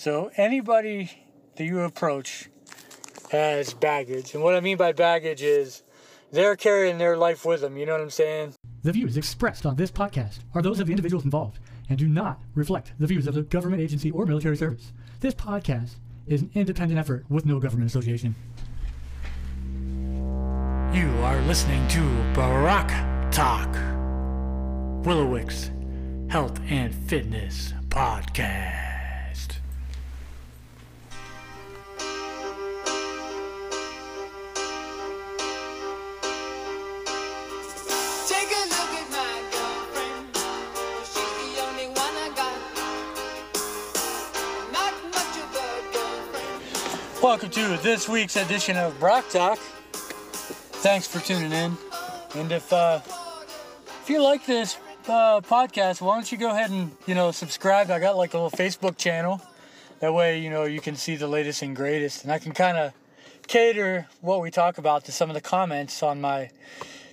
So anybody that you approach has baggage. And what I mean by baggage is they're carrying their life with them. You know what I'm saying? The views expressed on this podcast are those of the individuals involved and do not reflect the views of the government agency or military service. This podcast is an independent effort with no government association. You are listening to Brock Talk, Willowwick's Health and Fitness Podcast. Welcome to this week's edition of Brock Talk. Thanks for tuning in. And if uh, if you like this uh, podcast, why don't you go ahead and you know subscribe? I got like a little Facebook channel. That way, you know you can see the latest and greatest, and I can kind of cater what we talk about to some of the comments on my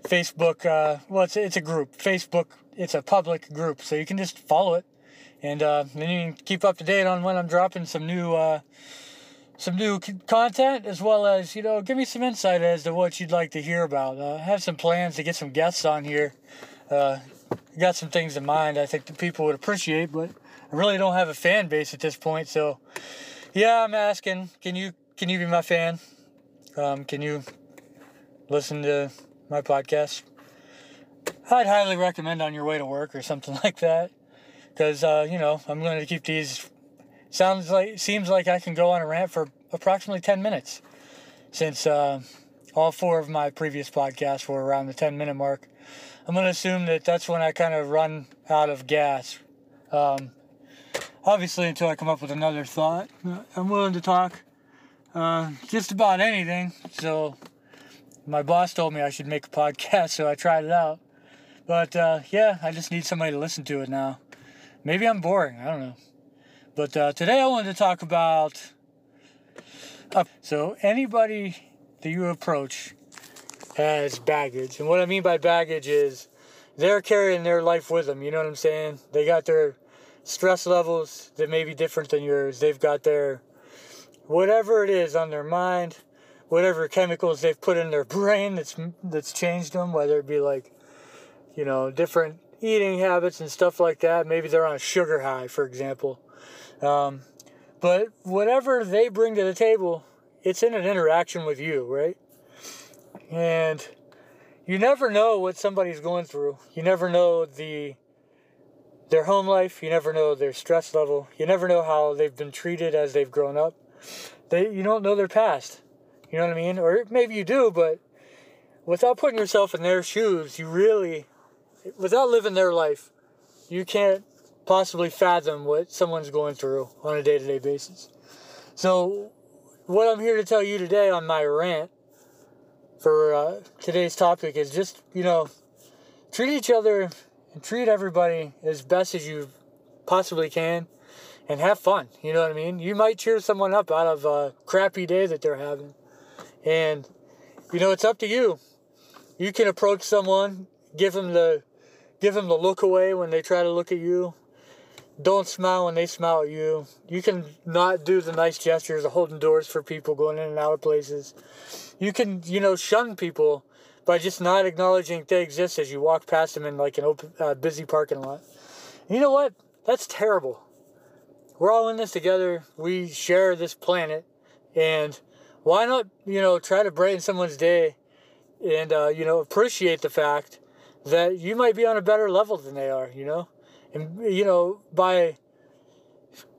Facebook. Uh, well, it's it's a group. Facebook. It's a public group, so you can just follow it, and uh, then you can keep up to date on when I'm dropping some new. Some new content as well as you know give me some insight as to what you'd like to hear about. Uh, have some plans to get some guests on here. Uh, got some things in mind i think the people would appreciate but i really don't have a fan base at this point so yeah i'm asking can you can you be my fan? Um, can you listen to my podcast? I'd highly recommend on your way to work or something like that because uh, you know i'm going to keep these sounds like seems like I can go on a rant for approximately 10 minutes since uh, all four of my previous podcasts were around the 10 minute mark. I'm going to assume that that's when I kind of run out of gas. Um, obviously, until I come up with another thought, I'm willing to talk uh, just about anything. So, my boss told me I should make a podcast, so I tried it out. But uh, yeah, I just need somebody to listen to it now. Maybe I'm boring. I don't know. But uh, today I wanted to talk about. Uh, so, anybody that you approach has baggage. And what I mean by baggage is they're carrying their life with them. You know what I'm saying? They got their stress levels that may be different than yours. They've got their whatever it is on their mind, whatever chemicals they've put in their brain that's that's changed them, whether it be like, you know, different eating habits and stuff like that. Maybe they're on a sugar high, for example. Um, but whatever they bring to the table, it's in an interaction with you, right? And you never know what somebody's going through. You never know the their home life. You never know their stress level. You never know how they've been treated as they've grown up. They you don't know their past. You know what I mean? Or maybe you do, but without putting yourself in their shoes, you really without living their life, you can't possibly fathom what someone's going through on a day to day basis. So, what I'm here to tell you today on my rant for uh, today's topic is just, you know, treat each other and treat everybody as best as you possibly can and have fun. You know what I mean? You might cheer someone up out of a crappy day that they're having. And, you know, it's up to you. You can approach someone, give them the give them the look away when they try to look at you don't smile when they smile at you. You can not do the nice gestures of holding doors for people going in and out of places. You can, you know, shun people by just not acknowledging they exist as you walk past them in like an open, uh, busy parking lot. You know what? That's terrible. We're all in this together. We share this planet, and why not, you know, try to brighten someone's day, and uh, you know, appreciate the fact that you might be on a better level than they are. You know and you know by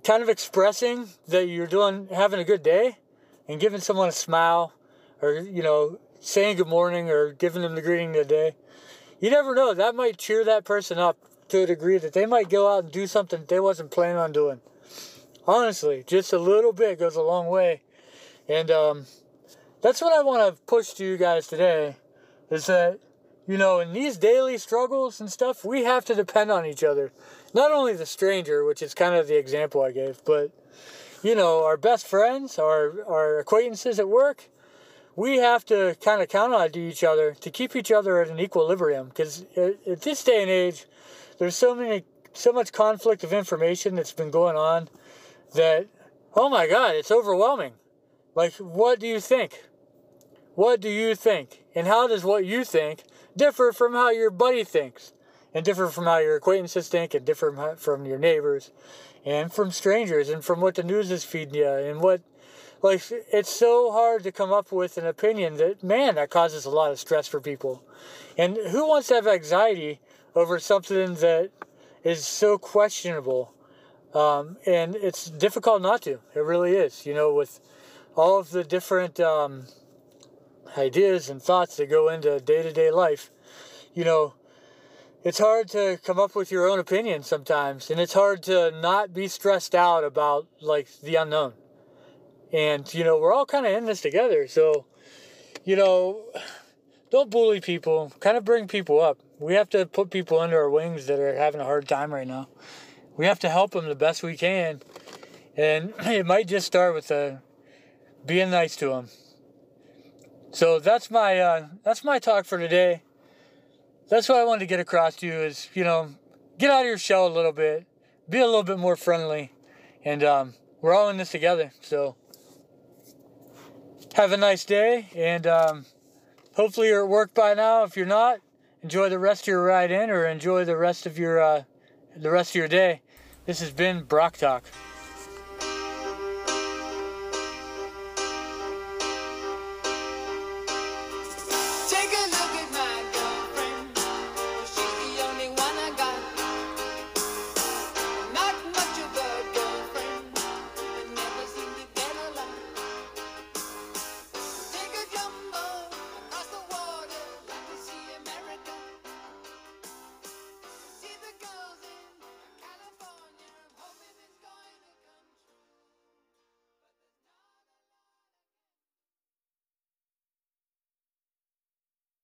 kind of expressing that you're doing having a good day and giving someone a smile or you know saying good morning or giving them the greeting of the day you never know. That might cheer that person up to a degree that they might go out and do something they wasn't planning on doing. Honestly just a little bit goes a long way. And um, that's what i want to push to you guys today is that you know, in these daily struggles and stuff, we have to depend on each other. Not only the stranger, which is kind of the example I gave, but you know, our best friends, our our acquaintances at work, we have to kind of count on each other to keep each other at an equilibrium. Because at, uh, at this day and age, there's so many, so much conflict of information that's been going on that oh my God, it's overwhelming. Like, what do you think? What do you think? And how does what you think differ from how your buddy thinks? And differ from how your acquaintances think, and differ from- your neighbors, and from strangers, and from what the news is feeding you, and what, like, it's so hard to come up with an opinion that, man, that causes a lot of stress for people. And who wants to have anxiety over something that is so questionable? Um, and it's difficult not to. It really is. You know, with all of the different um, ideas and thoughts that go into day to day life, you know, it's hard to come up with your own opinion sometimes. And it's hard to not be stressed out about, like, the unknown. And, you know, we're all kind of in this together. So, you know, don't bully people. Kind of bring people up. We have to put people under our wings that are having a hard time right now. We have to help them the best we can. And it might just start with uh, being nice to them. So that's my uh, that's my talk for today. That's what I wanted to get across to you is you know get out of your shell a little bit, be a little bit more friendly, and um, we're all in this together. So have a nice day, and um, hopefully you're at work by now. If you're not, enjoy the rest of your ride in, or enjoy the rest of your uh, the rest of your day. This has been Brock Talk.